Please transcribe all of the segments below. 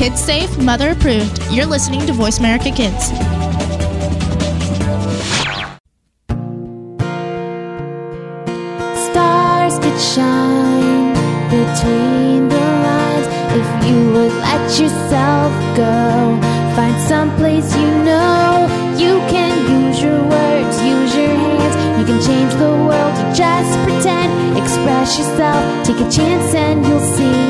Kids safe, mother approved. You're listening to Voice America Kids. Stars could shine between the lines if you would let yourself go. Find some place you know you can use your words, use your hands. You can change the world. Just pretend, express yourself, take a chance, and you'll see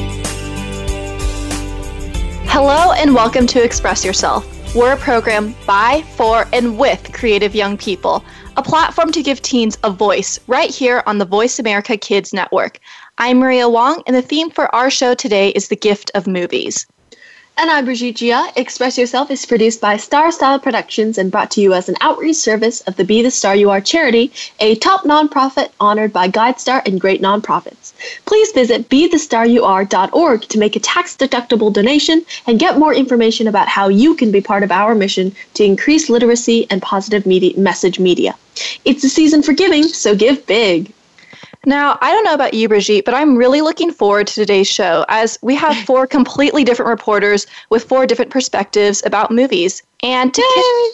Hello and welcome to Express Yourself. We're a program by, for, and with creative young people, a platform to give teens a voice right here on the Voice America Kids Network. I'm Maria Wong, and the theme for our show today is the gift of movies. And I'm Brigitte Jia. Express Yourself is produced by Star Style Productions and brought to you as an outreach service of the Be the Star You Are charity, a top nonprofit honored by GuideStar and great nonprofits. Please visit BeTheStarYouAre.org to make a tax deductible donation and get more information about how you can be part of our mission to increase literacy and positive media, message media. It's the season for giving, so give big. Now, I don't know about you, Brigitte, but I'm really looking forward to today's show as we have four completely different reporters with four different perspectives about movies. And to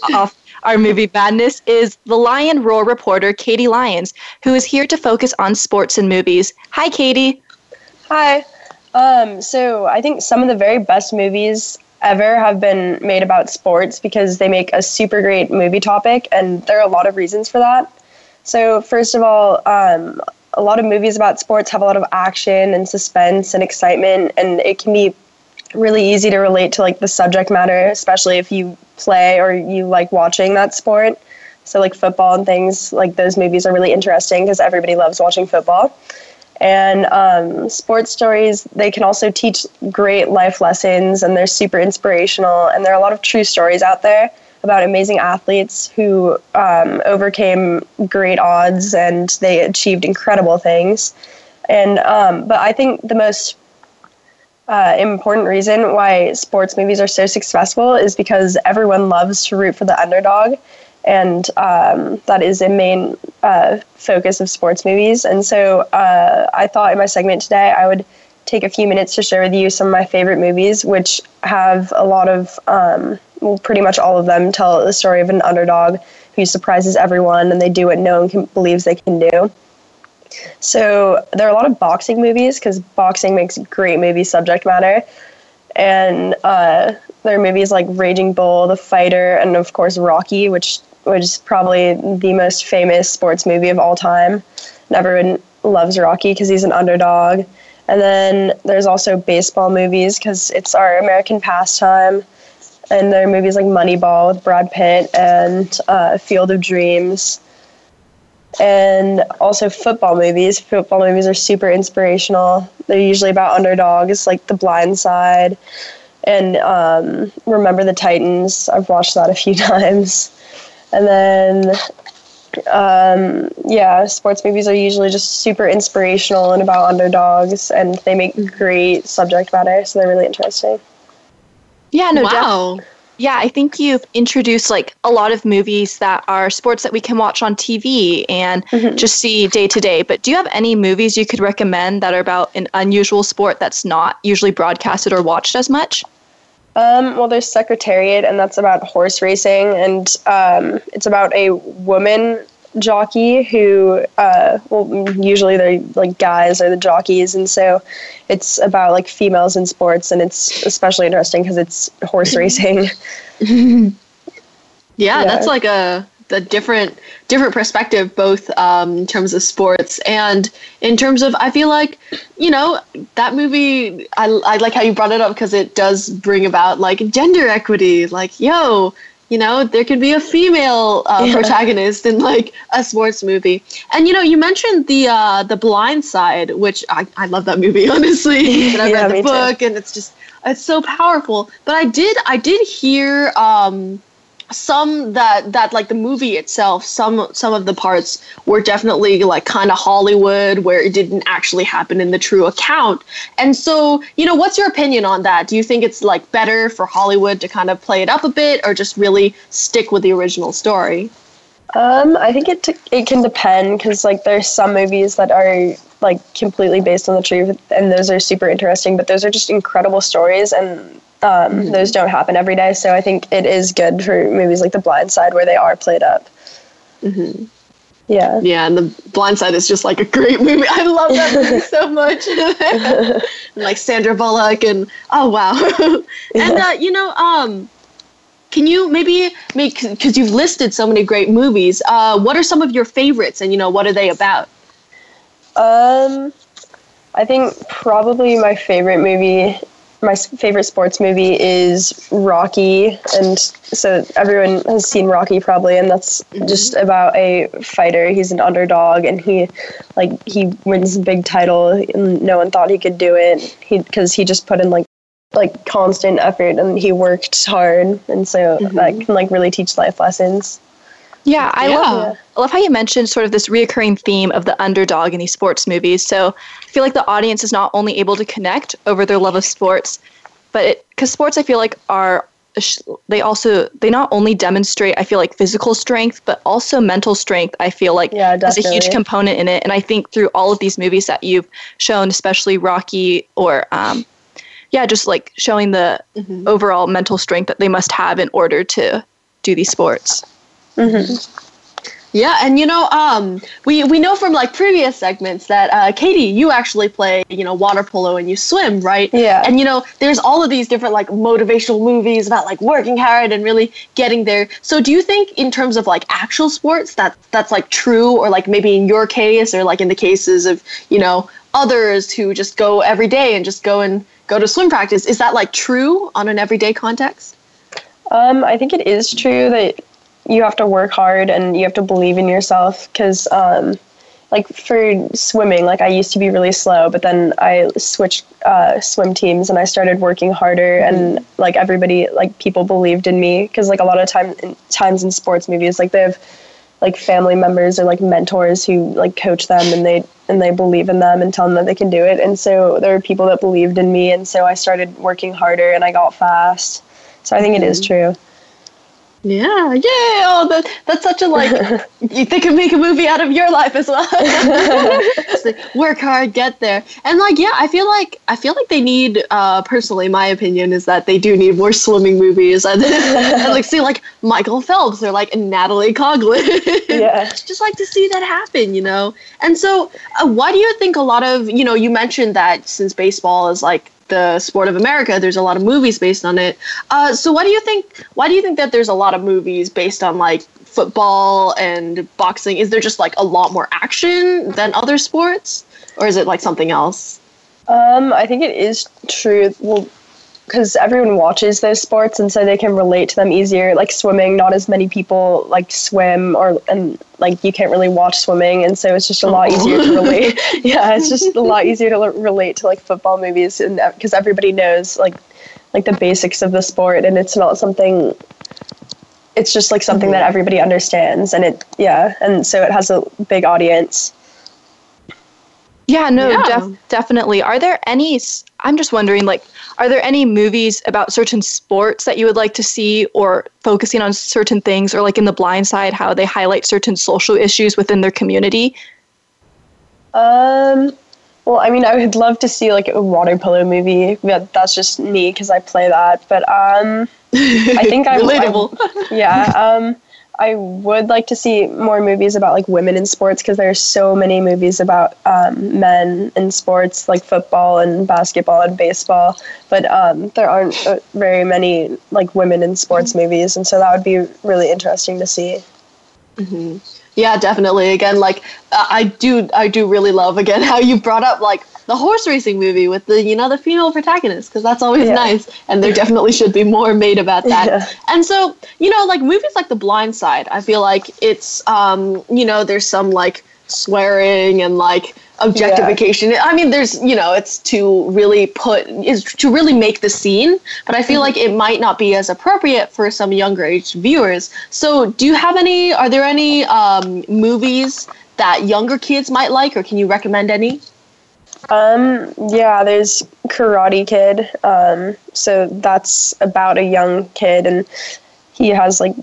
kick off our movie madness is the Lion Roar reporter, Katie Lyons, who is here to focus on sports and movies. Hi, Katie. Hi. Um, so I think some of the very best movies ever have been made about sports because they make a super great movie topic, and there are a lot of reasons for that. So, first of all, um, a lot of movies about sports have a lot of action and suspense and excitement, and it can be really easy to relate to like the subject matter, especially if you play or you like watching that sport. So, like football and things, like those movies are really interesting because everybody loves watching football. And um, sports stories, they can also teach great life lessons and they're super inspirational. And there are a lot of true stories out there about amazing athletes who um, overcame great odds and they achieved incredible things. And um, but I think the most uh, important reason why sports movies are so successful is because everyone loves to root for the underdog, and um, that is a main uh, focus of sports movies. And so uh, I thought in my segment today I would take a few minutes to share with you some of my favorite movies, which have a lot of um, well, pretty much all of them tell the story of an underdog who surprises everyone and they do what no one can, believes they can do. So there are a lot of boxing movies because boxing makes great movie subject matter. And uh, there are movies like Raging Bull, The Fighter, and of course Rocky, which is probably the most famous sports movie of all time. And everyone loves Rocky because he's an underdog. And then there's also baseball movies because it's our American pastime and there are movies like Moneyball with Brad Pitt and uh, Field of Dreams, and also football movies. Football movies are super inspirational. They're usually about underdogs, like The Blind Side and um, Remember the Titans. I've watched that a few times, and then. Um, yeah, sports movies are usually just super inspirational and about underdogs, and they make great subject matter, so they're really interesting. Yeah, no, wow. def- yeah, I think you've introduced like a lot of movies that are sports that we can watch on TV and Mhm. just see day to day. But do you have any movies you could recommend that are about an unusual sport that's not usually broadcasted or watched as much? Um, well, there's Secretariat, and that's about horse racing, and um, it's about a woman jockey who, uh, well, usually they're like guys are the jockeys, and so it's about like females in sports, and it's especially interesting because it's horse racing. Yeah, Yeah. that's like a the different different perspective, both um, in terms of sports and in terms of. I feel like you know that movie. I I like how you brought it up because it does bring about like gender equity. Like, yo, you know there could be a female uh, Yeah. protagonist in like a sports movie and you know you mentioned the uh the blind side which i, I love that movie honestly and i Yeah, read the too. book and it's just it's so powerful but i did i did hear um some that that like the movie itself some some of the parts were definitely like kind of hollywood where it didn't actually happen in the true account and so you know what's your opinion on that do you think it's like better for hollywood to kind of play it up a bit or just really stick with the original story Um, I think it t- it can depend because like there's some movies that are like completely based on the truth, and those are super interesting. But those are just incredible stories, and um, those don't happen every day. So I think it is good for movies like The Blind Side where they are played up. Mm-hmm. Yeah. yeah and the blind side is just like a great movie i love that movie so much and, like sandra bullock and oh wow and uh, you know um can you maybe make because you've listed so many great movies uh, what are some of your favorites and you know what are they about Um, I think probably my favorite movie, my favorite sports movie is Rocky, and so everyone has seen Rocky probably, and that's mm-hmm. just about a fighter. He's an underdog, and he, like, he wins a big title, and no one thought he could do it. He because he just put in like like constant effort and he worked hard and so mm-hmm. that can like really teach life lessons Yeah, I Yeah. love I love how you mentioned sort of this reoccurring theme of the underdog in these sports movies. So I feel like the audience is not only able to connect over their love of sports, but it because sports I feel like are they also they not only demonstrate I feel like physical strength, but also mental strength. I feel like Yeah, is a huge component in it. And I think through all of these movies that you've shown, especially Rocky or um, yeah, just like showing the overall mental strength that they must have in order to do these sports. Yeah, and you know, um, we we know from like previous segments that uh, Katie, you actually play, you know, water polo and you swim, right? Yeah. And you know, there's all of these different like motivational movies about like working hard and really getting there. So, do you think, in terms of like actual sports, that that's like true, or like maybe in your case, or like in the cases of you know others who just go every day and just go and go to swim practice, is that like true on an everyday context? Um, I think it is true that you have to work hard and you have to believe in yourself because, um, like for swimming, like I used to be really slow, but then I switched uh, swim teams and I started working harder, and like everybody, like people believed in me because like a lot of time times in sports movies, like they have like family members or like mentors who like coach them and they and they believe in them and tell them that they can do it, and so there were people that believed in me, and so I started working harder and I got fast. So I think it is true. Yeah, yeah. Oh, that, that's such a like. you think could make a movie out of your life as well. Like, work hard, get there, and like, yeah, I feel like I feel like they need. Uh, personally, my opinion is that they do need more swimming movies. and like see like Michael Phelps or like Natalie Coughlin. Yeah. just like to see that happen, you know. And so, uh, why do you think a lot of you know? You mentioned that since baseball is like the sport of America, there's a lot of movies based on it. Uh, so, why do you think? Why do you think that there's a lot of movies based on like football and boxing? Is there just like a lot more action than other sports, or is it like something else? Um, I think it is true. Well, because everyone watches those sports, and so they can relate to them easier. Like swimming, not as many people like swim, or and like you can't really watch swimming, and so it's just a lot easier to oh. relate. yeah, it's just a lot easier to l- relate to like football movies, and uh, because everybody knows like like the basics of the sport, and it's not something. It's just like something that mm-hmm. everybody understands, and it yeah, and so it has a big audience. Yeah, no, Yeah. Def- definitely. Are there any? I'm just wondering, like, are there any movies about certain sports that you would like to see, or focusing on certain things, or like in The Blind Side, how they highlight certain social issues within their community? Um, well, I mean, I would love to see like a water polo movie. But that's just me because I play that. But um, I think I Relatable. I- yeah. Um, I would like to see more movies about like women in sports because there are so many movies about um, men in sports like football and basketball and baseball, but um, there aren't uh, very many like women in sports movies, and so that would be really interesting to see. Yeah, definitely. Again, like uh, I do, I do really love again how you brought up like the horse racing movie with the you know the female protagonist because that's always Yeah. nice. And there definitely should be more made about that. Yeah. and so you know like movies like the blind side i feel like it's um you know there's some like swearing and like objectification. I mean there's you know it's to really put is to really make the scene but i feel like it might not be as appropriate for some younger age viewers. So do you have any are there any um, movies that younger kids might like or can you recommend any Um, yeah, there's Karate Kid. Um, so that's about a young kid, and he has like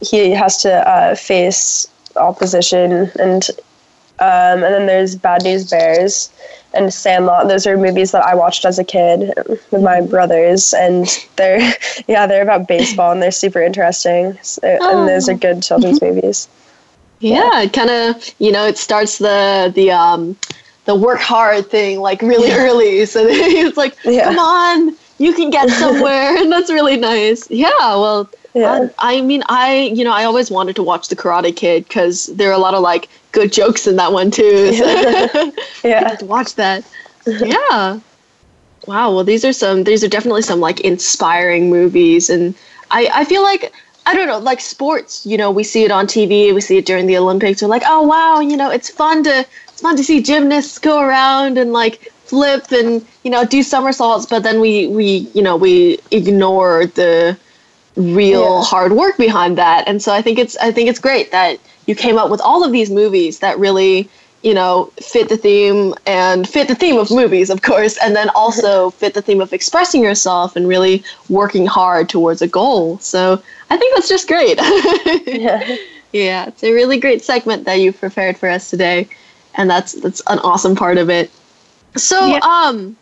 he has to uh, face opposition, and um, and then there's Bad News Bears and Sandlot. Those are movies that I watched as a kid with my brothers, and they're yeah they're about baseball and they're super interesting. So, And those are good children's movies. Yeah, it kind of you know it starts the the um the work hard thing like really early, so it's like Yeah. come on, you can get somewhere, and that's really nice. Yeah, well, Yeah. I, I mean, I you know I always wanted to watch the Karate Kid because there are a lot of like good jokes in that one too. So Yeah. watch that. Yeah. Wow. Well, these are some. These are definitely some like inspiring movies, and I I feel like I don't know, like sports. You know, we see it on TV. We see it during the Olympics. We're like, oh wow, you know, it's fun to it's fun to see gymnasts go around and like flip and you know do somersaults. But then we we you know we ignore the real Yeah. hard work behind that. And so I think it's I think it's great that you came up with all of these movies that really you know fit the theme and fit the theme of movies of course and then also fit the theme of expressing yourself and really working hard towards a goal so i think that's just great Yeah. yeah it's a really great segment that you've prepared for us today and that's that's an awesome part of it so Yeah. um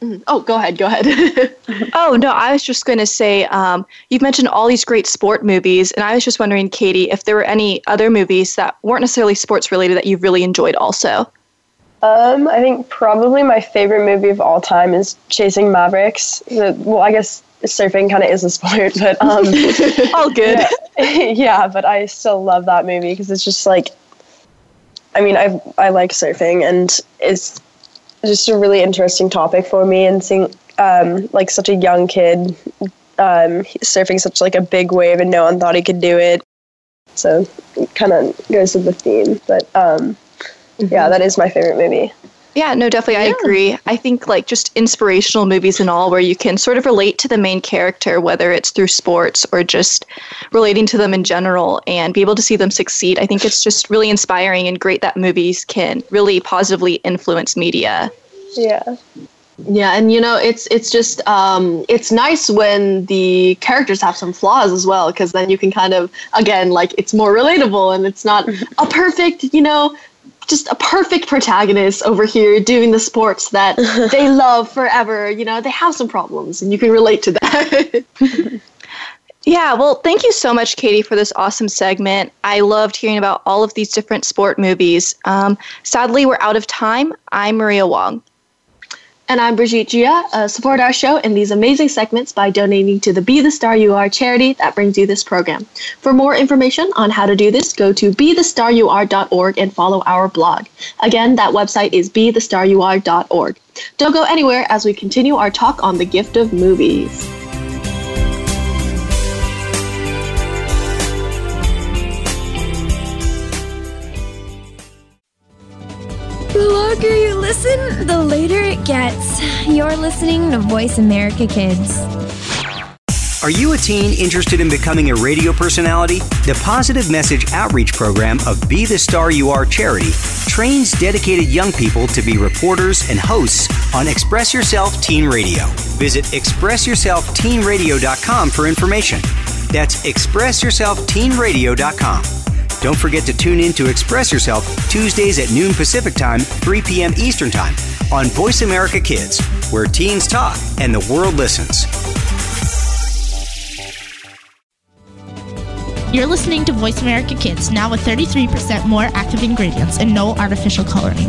mhm. oh go ahead go ahead Oh no, I was just going to say um, you've mentioned all these great sport movies, and I was just wondering, Katie, if there were any other movies that weren't necessarily sports related that you've really enjoyed also. Um, I think probably my favorite movie of all time is Chasing Mavericks. The, well, I guess surfing kind of is a sport, but um, All good. yeah, but I still love that movie because it's just like, I mean, I I like surfing and it's just a really interesting topic for me and seeing um, like such a young kid um, surfing such like a big wave and no one thought he could do it. So it kind of goes with the theme, but um, yeah, that is my favorite movie. Yeah, no, definitely. I agree. I think like just inspirational movies and all where you can sort of relate to the main character, whether it's through sports or just relating to them in general and be able to see them succeed. I think it's just really inspiring and great that movies can really positively influence media. Yeah. Yeah, and you know, it's it's just um, it's nice when the characters have some flaws as well, because then you can kind of again like it's more relatable, and it's not a perfect, you know, just a perfect protagonist over here doing the sports that they love forever. You know, they have some problems, and you can relate to that. Yeah, well, thank you so much, Katie, for this awesome segment. I loved hearing about all of these different sport movies. Um, sadly, we're out of time. I'm Maria Wong. And I'm Brigitte Jia. Uh, support our show in these amazing segments by donating to the Be the Star You Are charity that brings you this program. For more information on how to do this, go to bethestarur.org and follow our blog. Again, that website is bethestarur.org. Don't go anywhere as we continue our talk on the gift of movies. Longer you listen, the later it gets. You're listening to Voice America Kids. Are you a teen interested in becoming a radio personality? The Positive Message Outreach Program of Be the Star You Are charity trains dedicated young people to be reporters and hosts on Express Yourself Teen Radio. Visit expressyourselfteenradio.com for information. That's expressyourselfteenradio.com. Don't forget to tune in to Express Yourself Tuesdays at noon Pacific Time, 3 p.m. Eastern Time on Voice America Kids, where teens talk and the world listens. You're listening to Voice America Kids, now with 33% more active ingredients and no artificial coloring.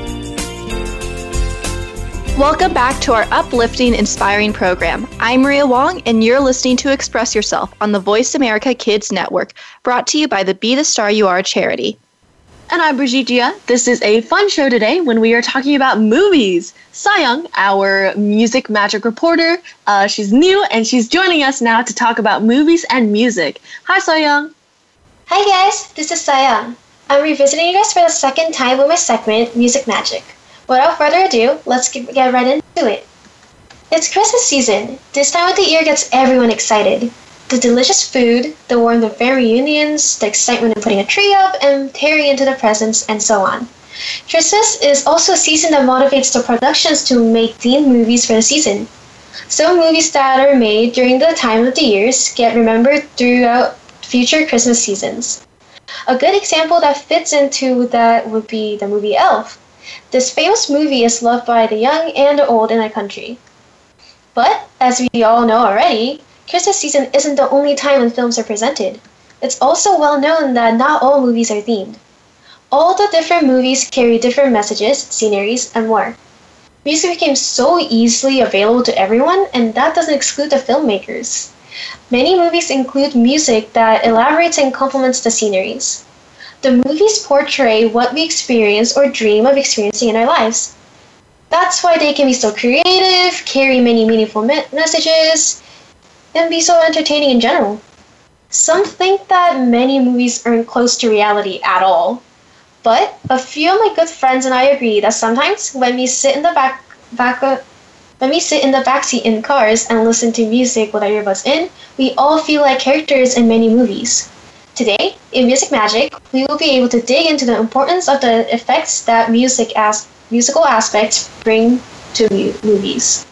Welcome back to our uplifting, inspiring program. I'm Maria Wong, and you're listening to Express Yourself on the Voice America Kids Network, brought to you by the Be the Star You Are charity. And I'm Brigitte Jia. This is a fun show today when we are talking about movies. Seo Young, our music magic reporter, uh, she's new and she's joining us now to talk about movies and music. Hi, Seo Young. Hi, guys. This is Seo Young. I'm revisiting you guys for the second time with my segment, Music Magic. Without further ado, let's get right into it. It's Christmas season. This time of the year gets everyone excited. The delicious food, the warmth of family reunions, the excitement of putting a tree up and tearing into the presents, and so on. Christmas is also a season that motivates the productions to make themed movies for the season. Some movies that are made during the time of the years get remembered throughout future Christmas seasons. A good example that fits into that would be the movie Elf, this famous movie is loved by the young and the old in our country. But, as we all know already, Christmas season isn't the only time when films are presented. It's also well known that not all movies are themed. All the different movies carry different messages, sceneries, and more. Music became so easily available to everyone, and that doesn't exclude the filmmakers. Many movies include music that elaborates and complements the sceneries. The movies portray what we experience or dream of experiencing in our lives. That's why they can be so creative, carry many meaningful me- messages, and be so entertaining in general. Some think that many movies aren't close to reality at all. But a few of my good friends and I agree that sometimes when we sit in the back back when we sit in the backseat in cars and listen to music with our earbuds in, we all feel like characters in many movies. Today, in Music Magic, we will be able to dig into the importance of the effects that music as musical aspects bring to mu- movies.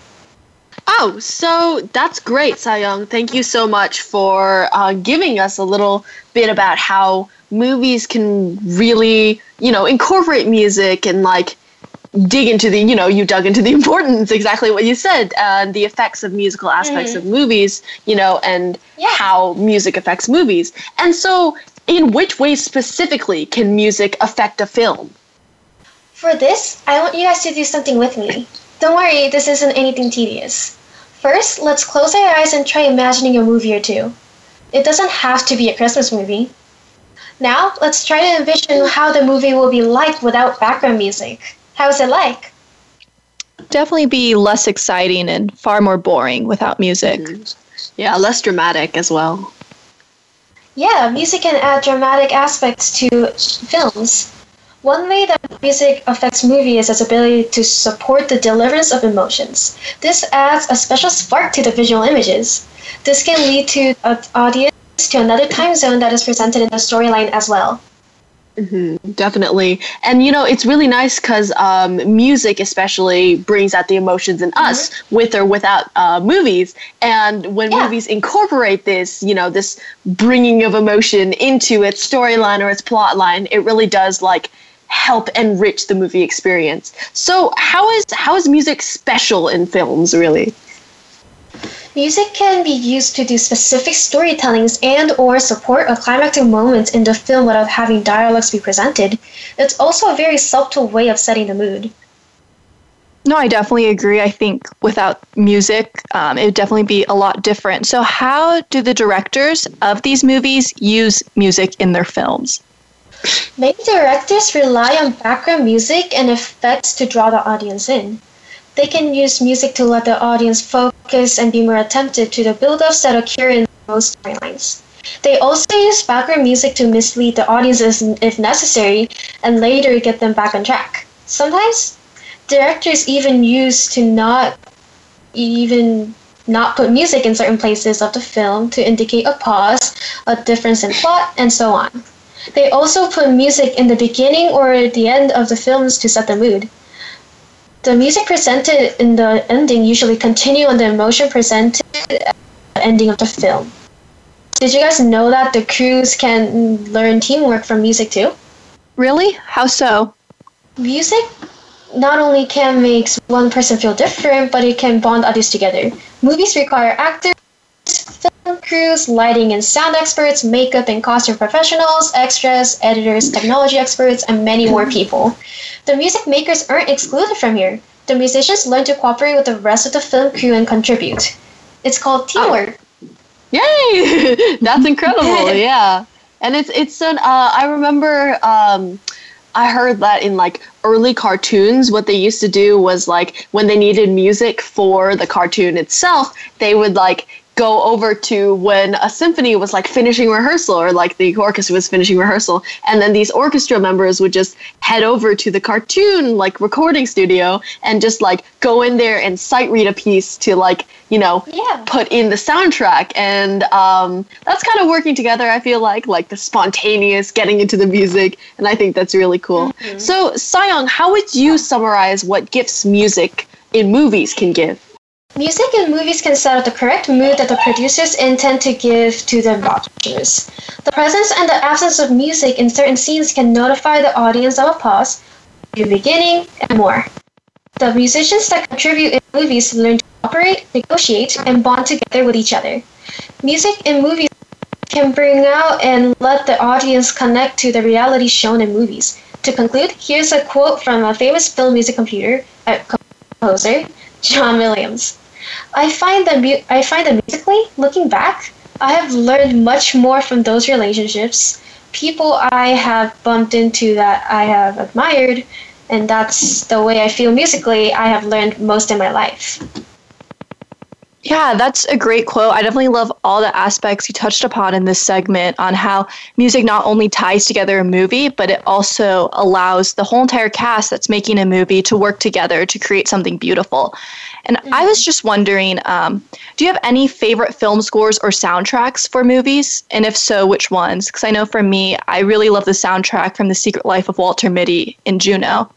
Oh, so that's great, Seo Young. Thank you so much for uh, giving us a little bit about how movies can really, you know, incorporate music and like dig into the you know you dug into the importance exactly what you said uh, the effects of musical aspects mm-hmm. of movies you know and yeah. how music affects movies. And so in which ways specifically can music affect a film? For this i want you guys to do something with me. Don't worry this isn't anything tedious. First let's close our eyes and try imagining a movie or two. It doesn't have to be a christmas movie. Now let's try to envision how the movie will be like without background music How's it like? Definitely be less exciting and far more boring without music. Mm-hmm. Yeah, less dramatic as well. Yeah, music can add dramatic aspects to films. One way that music affects movies is its ability to support the deliverance of emotions. This adds a special spark to the visual images. This can lead to an audience to another time zone that is presented in the storyline as well. Mm-hmm, definitely. And you know, it's really nice because um, music, especially, brings out the emotions in us mm-hmm. with or without uh, movies. And when yeah. movies incorporate this, you know, this bringing of emotion into its storyline or its plot line, it really does like help enrich the movie experience. So, how is how is music special in films, really? Music can be used to do specific storytellings and or support a climactic moment in the film without having dialogues be presented. It's also a very subtle way of setting the mood. No, I definitely agree. I think without music, um, it would definitely be a lot different. So, how do the directors of these movies use music in their films? Many directors rely on background music and effects to draw the audience in. They can use music to let the audience focus and be more attentive to the build-ups that occur in most storylines. They also use background music to mislead the audiences if necessary and later get them back on track. Sometimes, directors even use to not even not put music in certain places of the film to indicate a pause, a difference in plot, and so on. They also put music in the beginning or the end of the films to set the mood. The music presented in the ending usually continue on the emotion presented at the ending of the film. Did you guys know that the crews can learn teamwork from music too? Really? How so? Music not only can make one person feel different, but it can bond others together. Movies require actors, film crews, lighting and sound experts, makeup and costume professionals, extras, editors, technology experts, and many more people. The music makers aren't excluded from here. The musicians learn to cooperate with the rest of the film crew and contribute. It's called teamwork. Yay! That's incredible. yeah, and it's it's an. Uh, I remember. Um, I heard that in like early cartoons, what they used to do was like when they needed music for the cartoon itself, they would like go over to when a symphony was like finishing rehearsal or like the orchestra was finishing rehearsal and then these orchestra members would just head over to the cartoon like recording studio and just like go in there and sight read a piece to like you know Yeah. put in the soundtrack. And um, that's kind of working together i feel like like the spontaneous getting into the music and i think that's really cool. So Seo Young, how would you summarize what gifts music in movies can give Music in movies can set up the correct mood that the producers intend to give to the watchers. The presence and the absence of music in certain scenes can notify the audience of a pause, a beginning, and more. The musicians that contribute in movies learn to operate, negotiate, and bond together with each other. Music in movies can bring out and let the audience connect to the reality shown in movies. To conclude, here's a quote from a famous film music computer composer, John Williams. I find that mu- I find that musically, looking back, I have learned much more from those relationships, people I have bumped into that I have admired, and that's the way I feel musically. I have learned most in my life. Yeah, that's a great quote. I definitely love all the aspects you touched upon in this segment on how music not only ties together a movie, but it also allows the whole entire cast that's making a movie to work together to create something beautiful. And I was just wondering um, do you have any favorite film scores or soundtracks for movies? And if so, which ones? Because I know for me, I really love the soundtrack from The Secret Life of Walter Mitty in Juno.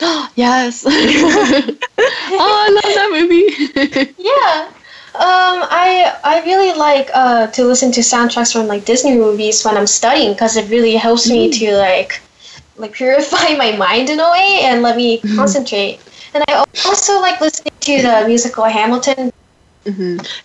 yes oh i love that movie Yeah. Um, I I really like uh, to listen to soundtracks from like Disney movies when I'm studying because it really helps me to like like purify my mind in a way and let me concentrate. And I also like listening to the musical Hamilton.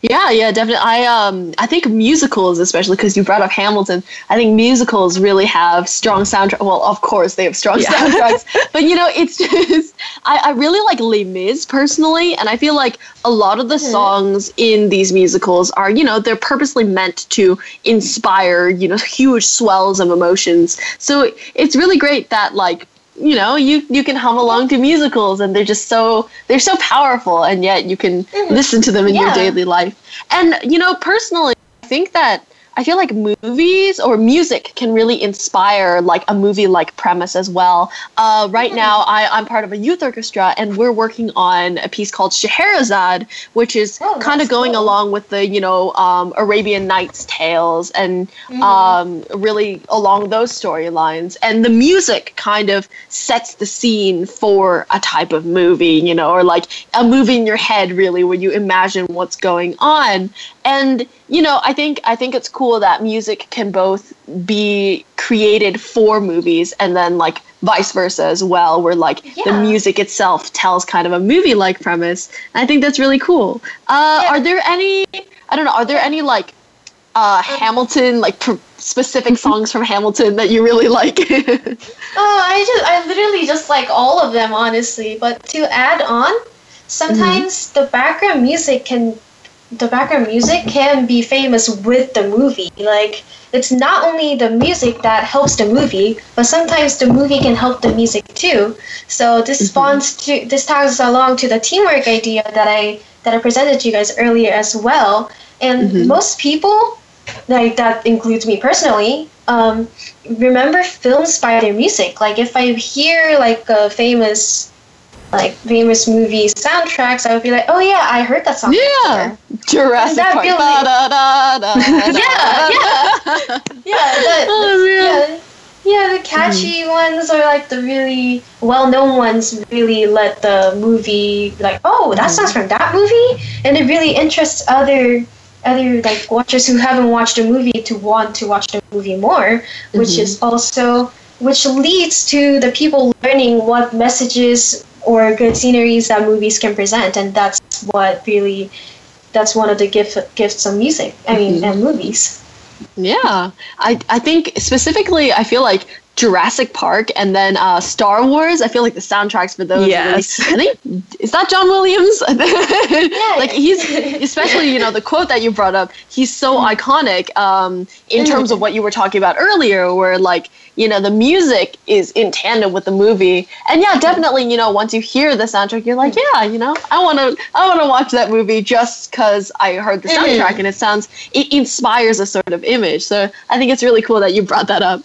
Yeah, yeah, definitely. I um, I think musicals, especially because you brought up Hamilton. I think musicals really have strong soundtrack. Well, of course they have strong soundtracks, but you know, it's just I, I really like Les Mis personally, and I feel like a lot of the songs in these musicals are, you know, they're purposely meant to inspire, you know, huge swells of emotions. So it's really great that like you know you you can hum along to musicals and they're just so they're so powerful and yet you can mm-hmm. listen to them in your daily life. And you know personally i think that i feel like movies or music can really inspire like a movie like premise as well. Uh, right now I, i'm part of a youth orchestra and we're working on a piece called scheherazade which is Oh, kind of going cool. along with the you know um, arabian nights tales and um, really along those storylines. And the music kind of sets the scene for a type of movie you know or like a movie in your head really where you imagine what's going on. And you know i think i think it's cool that music can both be created for movies and then like vice versa as well where like the music itself tells kind of a movie like premise. And i think that's really cool. Uh, Yeah. are there any i don't know are there any like uh, hamilton like pr- specific songs from hamilton that you really like? Oh, I just I literally just like all of them honestly. But to add on, sometimes the background music can the background music can be famous with the movie. Like it's not only the music that helps the movie, but sometimes the movie can help the music too. So this spawns to this tags along to the teamwork idea that I that I presented to you guys earlier as well. And most people, like that includes me personally, um, remember films by their music. Like if I hear like a famous like famous movie soundtracks, I would be like, oh yeah, I heard that song. yeah before." jurassic park really- Da, da, da, da, Yeah, yeah, yeah. That, Oh, yeah, yeah. The catchy ones or like the really well-known ones really let the movie like, oh, that sounds from that movie, and it really interests other other like watchers who haven't watched a movie to want to watch the movie more, which Mhm. is also which leads to the people learning what messages or good sceneries that movies can present, and that's what really that's one of the gift, gifts of music. I mean, Mhm. and movies. Yeah, I I think specifically, I feel like Jurassic Park and then uh, Star Wars. I feel like the soundtracks for those. Yes. Really, I think is that John Williams. like he's especially you know the quote that you brought up. He's so iconic um, in terms of what you were talking about earlier, where like you know the music is in tandem with the movie. And yeah, definitely you know once you hear the soundtrack, you're like, yeah, you know, I want to I want to watch that movie just because I heard the soundtrack and it sounds it inspires a sort of image. So I think it's really cool that you brought that up.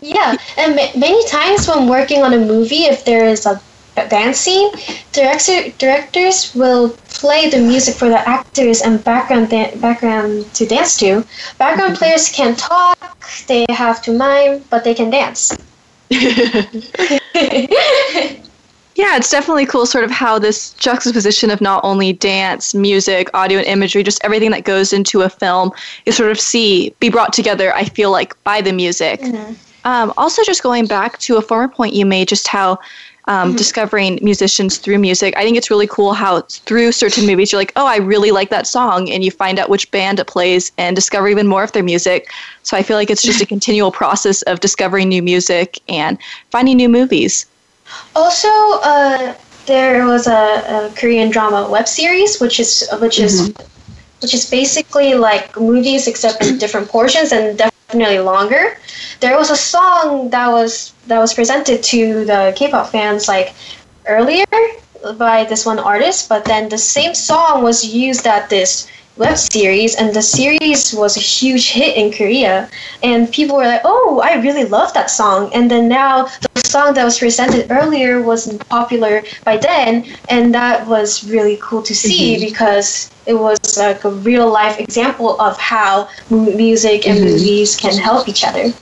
Yeah, and ma- many times when working on a movie, if there is a a dance scene, director directors will play the music for the actors and background da- background to dance to. Background players can talk, they have to mime, but they can dance. Yeah, it's definitely cool, sort of how this juxtaposition of not only dance, music, audio, and imagery, just everything that goes into a film, is sort of see be brought together. I feel like by the music. Um, also, just going back to a former point you made, just how um, discovering musicians through music. I think it's really cool how through certain movies you're like, oh, I really like that song, and you find out which band it plays and discover even more of their music. So I feel like it's just a continual process of discovering new music and finding new movies. Also, uh, there was a, a Korean drama web series, which is which is which is basically like movies except in different portions and definitely longer. There was a song that was that was presented to the K-pop fans like earlier by this one artist, but then the same song was used at this web series and the series was a huge hit in Korea and people were like, "Oh, I really love that song." And then now the song that was presented earlier wasn't popular by then and that was really cool to see mm-hmm. because it was like a real life example of how mu- music and mm-hmm. movies can help each other.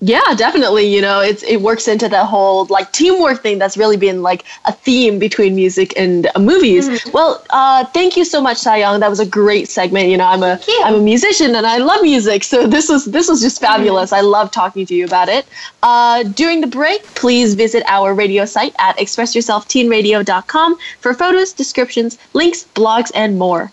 Yeah, definitely. You know, it's it works into that whole like teamwork thing that's really been like a theme between music and uh, movies. Well, uh, thank you so much, Young. That was a great segment. You know, I'm a am a musician and I love music, so this was this was just fabulous. I love talking to you about it. Uh, during the break, please visit our radio site at expressyourselfteenradio.com for photos, descriptions, links, blogs, and more.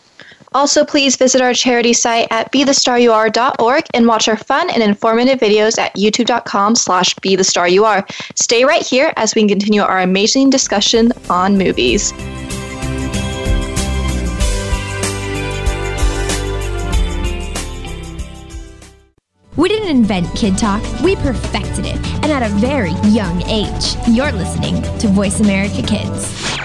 Also, please visit our charity site at bethestaryouare.org and watch our fun and informative videos at youtube.com slash bethestaryouare. Stay right here as we continue our amazing discussion on movies. We didn't invent Kid Talk, we perfected it, and at a very young age. You're listening to Voice America Kids.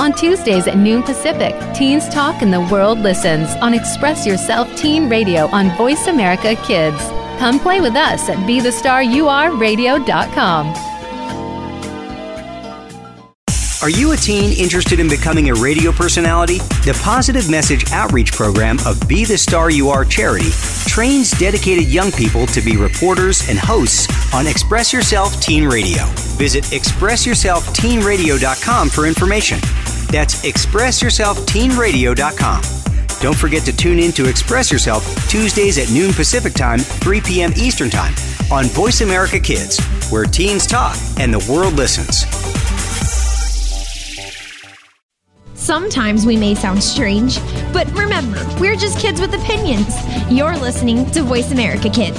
On Tuesdays at noon Pacific, Teens Talk and the World Listens on Express Yourself Teen Radio on Voice America Kids. Come play with us at BeTheStarURadio.com. Are you a teen interested in becoming a radio personality? The Positive Message Outreach Program of Be the Star You Are charity trains dedicated young people to be reporters and hosts on Express Yourself Teen Radio. Visit ExpressYourselfTeenRadio.com for information. That's ExpressYourselfTeenRadio.com. Don't forget to tune in to Express Yourself Tuesdays at noon Pacific Time, 3 p.m. Eastern Time on Voice America Kids, where teens talk and the world listens. Sometimes we may sound strange, but remember, we're just kids with opinions. You're listening to Voice America Kids.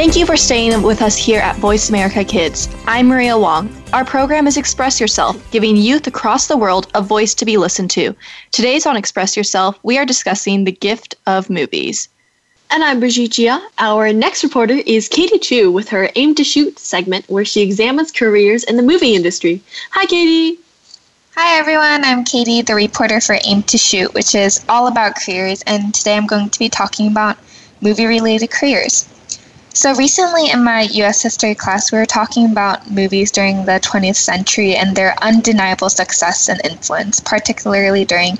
Thank you for staying with us here at Voice America Kids. I'm Maria Wong. Our program is Express Yourself, giving youth across the world a voice to be listened to. Today's on Express Yourself, we are discussing the gift of movies. And I'm Brigitte Jia. Our next reporter is Katie Choo with her Aim to Shoot segment, where she examines careers in the movie industry. Hi, Katie. Hi, everyone. I'm Katie, the reporter for Aim to Shoot, which is all about careers. And today I'm going to be talking about movie related careers. So, recently in my US history class, we were talking about movies during the 20th century and their undeniable success and influence, particularly during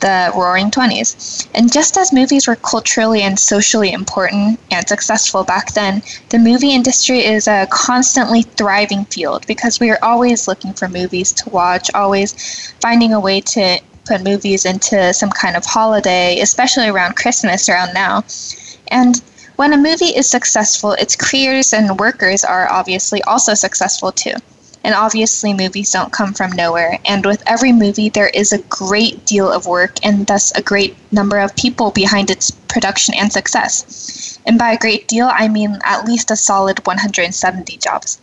the Roaring Twenties. And just as movies were culturally and socially important and successful back then, the movie industry is a constantly thriving field because we are always looking for movies to watch, always finding a way to put movies into some kind of holiday, especially around Christmas around now. And when a movie is successful, its creators and workers are obviously also successful too. And obviously, movies don't come from nowhere. And with every movie, there is a great deal of work and thus a great number of people behind its production and success. And by a great deal, I mean at least a solid 170 jobs.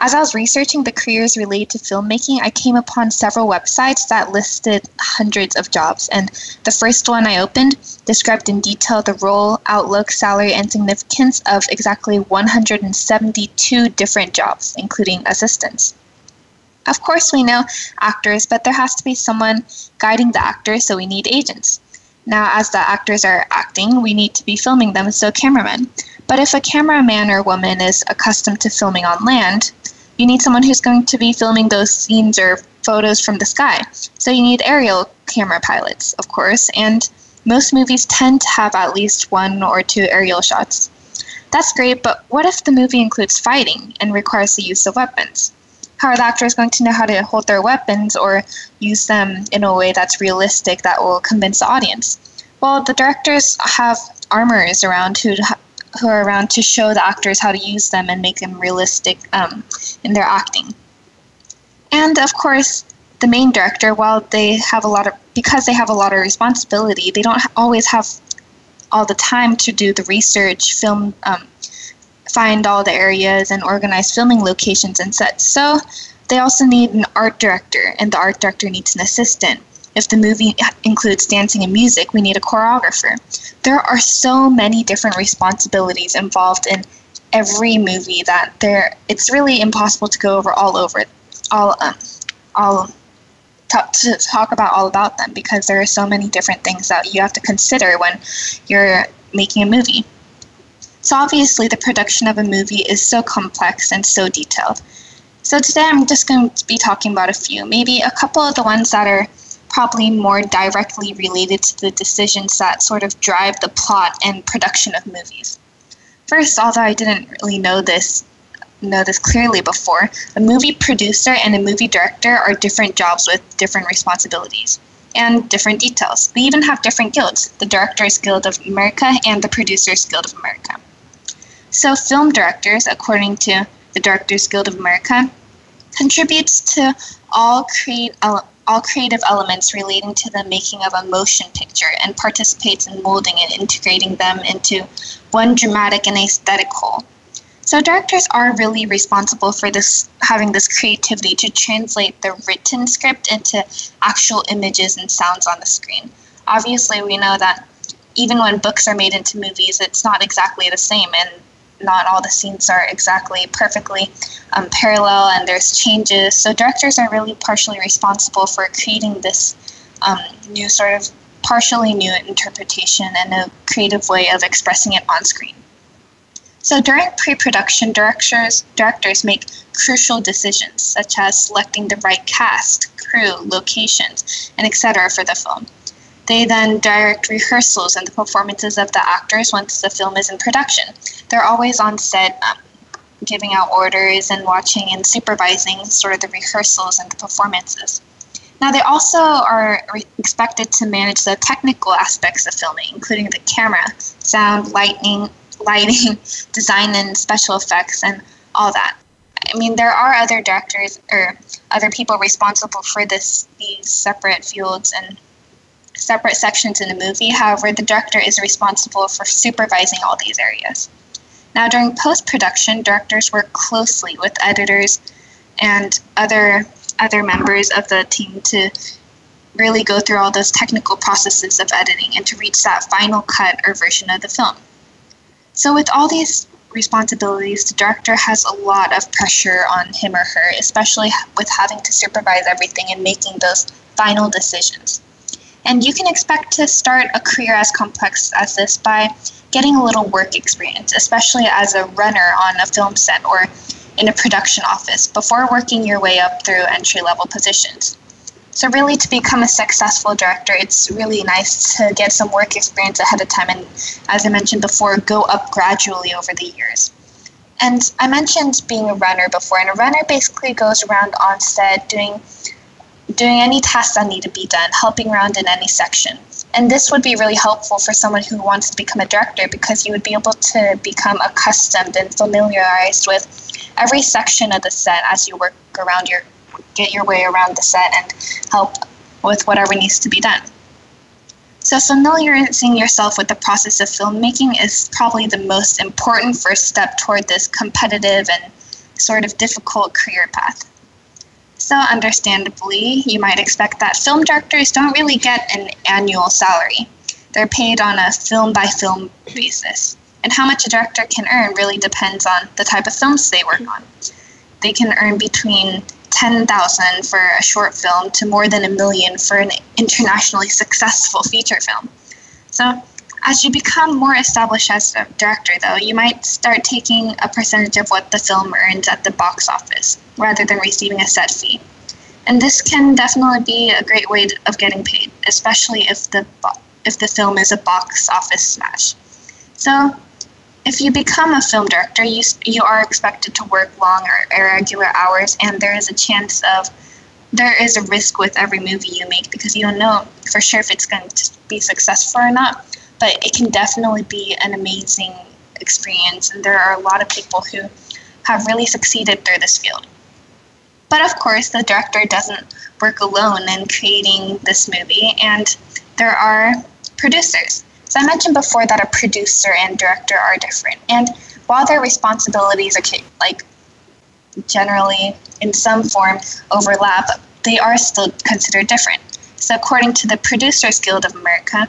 As I was researching the careers related to filmmaking, I came upon several websites that listed hundreds of jobs. And the first one I opened described in detail the role, outlook, salary, and significance of exactly 172 different jobs, including assistants. Of course, we know actors, but there has to be someone guiding the actors, so we need agents. Now, as the actors are acting, we need to be filming them, so cameramen. But if a cameraman or woman is accustomed to filming on land, you need someone who's going to be filming those scenes or photos from the sky. So you need aerial camera pilots, of course, and most movies tend to have at least one or two aerial shots. That's great, but what if the movie includes fighting and requires the use of weapons? How are the actors going to know how to hold their weapons or use them in a way that's realistic that will convince the audience? Well, the directors have armorers around who who are around to show the actors how to use them and make them realistic um, in their acting. And of course, the main director, while they have a lot of because they have a lot of responsibility, they don't always have all the time to do the research, film, um, find all the areas, and organize filming locations and sets. So they also need an art director, and the art director needs an assistant. If the movie includes dancing and music, we need a choreographer. There are so many different responsibilities involved in every movie that there it's really impossible to go over all over all um, all to talk about all about them because there are so many different things that you have to consider when you're making a movie. So obviously the production of a movie is so complex and so detailed. So today I'm just going to be talking about a few, maybe a couple of the ones that are probably more directly related to the decisions that sort of drive the plot and production of movies. First, although I didn't really know this know this clearly before, a movie producer and a movie director are different jobs with different responsibilities and different details. We even have different guilds, the Directors Guild of America and the Producers Guild of America. So film directors, according to the Directors Guild of America, contributes to all create uh, all creative elements relating to the making of a motion picture and participates in molding and integrating them into one dramatic and aesthetic whole. So directors are really responsible for this having this creativity to translate the written script into actual images and sounds on the screen. Obviously, we know that even when books are made into movies, it's not exactly the same and not all the scenes are exactly perfectly um, parallel and there's changes. So directors are really partially responsible for creating this um, new sort of partially new interpretation and a creative way of expressing it on screen. So during pre-production, directors directors make crucial decisions such as selecting the right cast, crew, locations, and etc. for the film. They then direct rehearsals and the performances of the actors once the film is in production. They're always on set um, giving out orders and watching and supervising sort of the rehearsals and the performances. Now, they also are re- expected to manage the technical aspects of filming, including the camera, sound, lighting, lighting, design, and special effects, and all that. I mean, there are other directors or other people responsible for this these separate fields and separate sections in the movie. However, the director is responsible for supervising all these areas. Now, during post production, directors work closely with editors and other other members of the team to really go through all those technical processes of editing and to reach that final cut or version of the film. So, with all these responsibilities, the director has a lot of pressure on him or her, especially with having to supervise everything and making those final decisions. And you can expect to start a career as complex as this by getting a little work experience, especially as a runner on a film set or in a production office before working your way up through entry level positions. So, really, to become a successful director, it's really nice to get some work experience ahead of time and, as I mentioned before, go up gradually over the years. And I mentioned being a runner before, and a runner basically goes around on set doing doing any tasks that need to be done, helping around in any section. And this would be really helpful for someone who wants to become a director because you would be able to become accustomed and familiarized with every section of the set as you work around your get your way around the set and help with whatever needs to be done. So, familiarizing yourself with the process of filmmaking is probably the most important first step toward this competitive and sort of difficult career path. So, understandably, you might expect that film directors don't really get an annual salary. They're paid on a film by film basis. And how much a director can earn really depends on the type of films they work on. They can earn between 10,000 for a short film to more than a million for an internationally successful feature film. So, as you become more established as a director, though, you might start taking a percentage of what the film earns at the box office rather than receiving a set fee. And this can definitely be a great way of getting paid, especially if the if the film is a box office smash. So, if you become a film director, you you are expected to work long or irregular hours, and there is a chance of there is a risk with every movie you make because you don't know for sure if it's going to be successful or not but it can definitely be an amazing experience. And there are a lot of people who have really succeeded through this field. But of course, the director doesn't work alone in creating this movie, and there are producers. So I mentioned before that a producer and director are different. And while their responsibilities are like generally in some form overlap, they are still considered different. So according to the Producers Guild of America,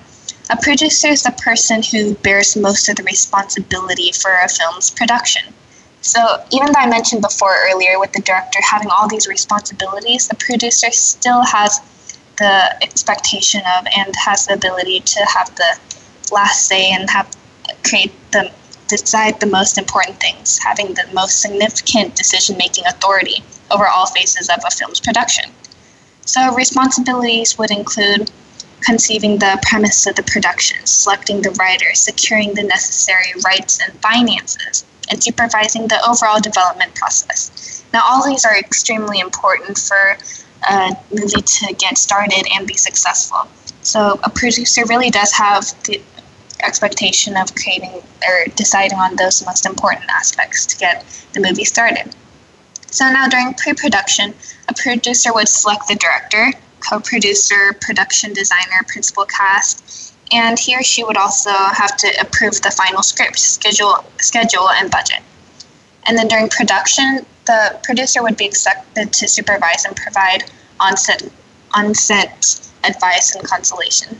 a producer is the person who bears most of the responsibility for a film's production. So, even though I mentioned before earlier with the director having all these responsibilities, the producer still has the expectation of and has the ability to have the last say and have create the decide the most important things, having the most significant decision making authority over all phases of a film's production. So, responsibilities would include conceiving the premise of the production, selecting the writer, securing the necessary rights and finances, and supervising the overall development process. Now, all these are extremely important for a movie to get started and be successful. So, a producer really does have the expectation of creating or deciding on those most important aspects to get the movie started. So, now during pre production, a producer would select the director, co-producer, production designer, principal cast, and he or she would also have to approve the final script, schedule, schedule, and budget. And then during production, the producer would be expected to supervise and provide on-set, on-set advice and consultation.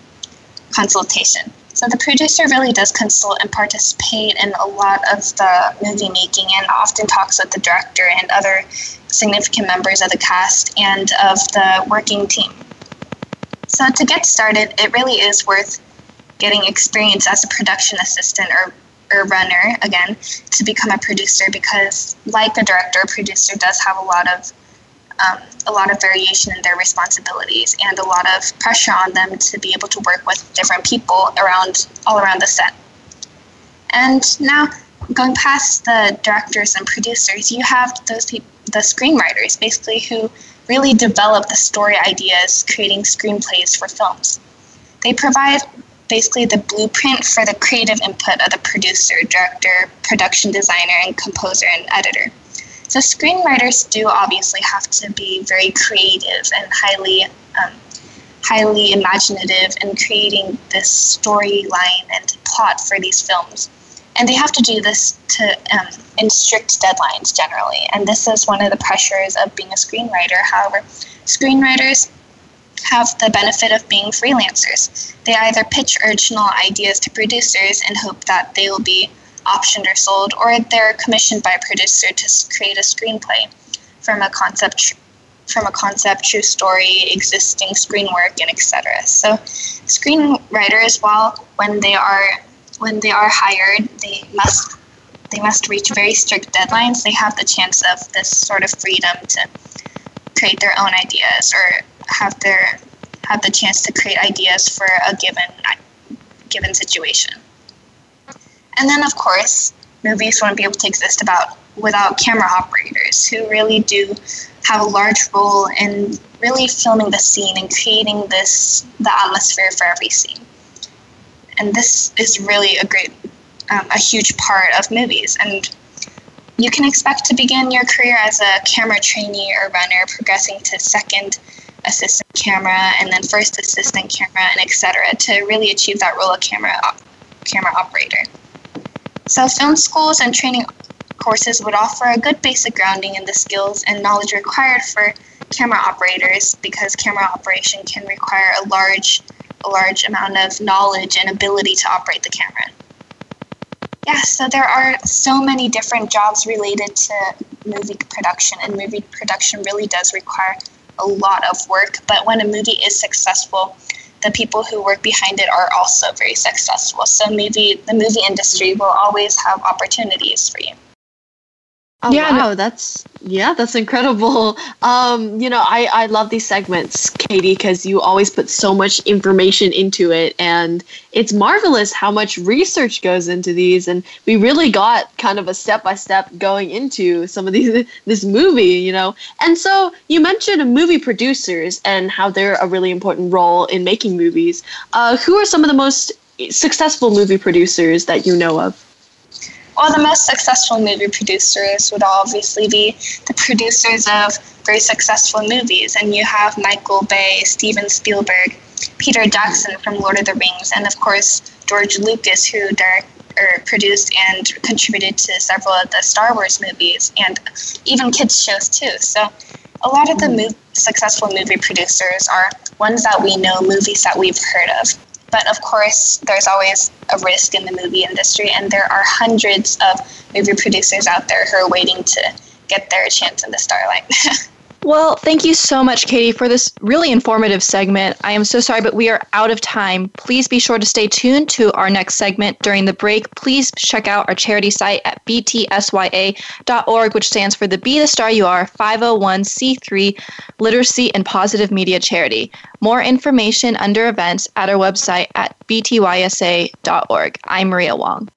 Consultation. So the producer really does consult and participate in a lot of the movie making and often talks with the director and other significant members of the cast and of the working team. So to get started, it really is worth getting experience as a production assistant or or runner again to become a producer because like a director a producer does have a lot of um, a lot of variation in their responsibilities and a lot of pressure on them to be able to work with different people around all around the set and now going past the directors and producers you have those people the screenwriters, basically, who really develop the story ideas, creating screenplays for films. They provide basically the blueprint for the creative input of the producer, director, production designer, and composer and editor. So screenwriters do obviously have to be very creative and highly um, highly imaginative in creating this storyline and plot for these films. And they have to do this to um, in strict deadlines generally. And this is one of the pressures of being a screenwriter. However, screenwriters have the benefit of being freelancers. They either pitch original ideas to producers and hope that they will be optioned or sold, or they're commissioned by a producer to create a screenplay from a concept from a concept, true story, existing screen work, and etc. So, screenwriters, while when they are when they are hired, they must they must reach very strict deadlines. They have the chance of this sort of freedom to create their own ideas or have their have the chance to create ideas for a given given situation. And then, of course, movies wouldn't be able to exist about without camera operators who really do have a large role in really filming the scene and creating this the atmosphere for every scene. And this is really a great, um, a huge part of movies. And you can expect to begin your career as a camera trainee or runner, progressing to second assistant camera and then first assistant camera and etc. to really achieve that role of camera op- camera operator. So film schools and training courses would offer a good basic grounding in the skills and knowledge required for camera operators because camera operation can require a large a large amount of knowledge and ability to operate the camera. Yeah, so there are so many different jobs related to movie production, and movie production really does require a lot of work. But when a movie is successful, the people who work behind it are also very successful. So maybe the movie industry will always have opportunities for you. Oh yeah, wow, no. that's yeah, that's incredible. Um, you know, I I love these segments, Katie, because you always put so much information into it, and it's marvelous how much research goes into these. And we really got kind of a step by step going into some of these this movie, you know. And so you mentioned movie producers and how they're a really important role in making movies. Uh, who are some of the most successful movie producers that you know of? Well, the most successful movie producers would obviously be the producers of very successful movies. And you have Michael Bay, Steven Spielberg, Peter Jackson from Lord of the Rings, and of course, George Lucas, who direct, or produced and contributed to several of the Star Wars movies and even kids' shows too. So, a lot of the mo- successful movie producers are ones that we know, movies that we've heard of. But of course, there's always a risk in the movie industry, and there are hundreds of movie producers out there who are waiting to get their chance in the starlight. Well, thank you so much, Katie, for this really informative segment. I am so sorry, but we are out of time. Please be sure to stay tuned to our next segment during the break. Please check out our charity site at btsya.org, which stands for the Be the Star You Are 501c3 Literacy and Positive Media Charity. More information under events at our website at btysa.org. I'm Maria Wong.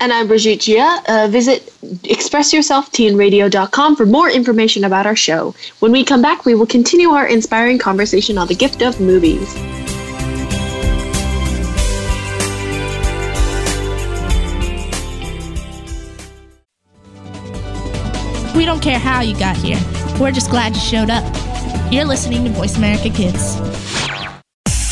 And I'm Brigitte Jia. Uh, visit expressyourselfteenradio.com for more information about our show. When we come back, we will continue our inspiring conversation on the gift of movies. We don't care how you got here. We're just glad you showed up. You're listening to Voice America Kids.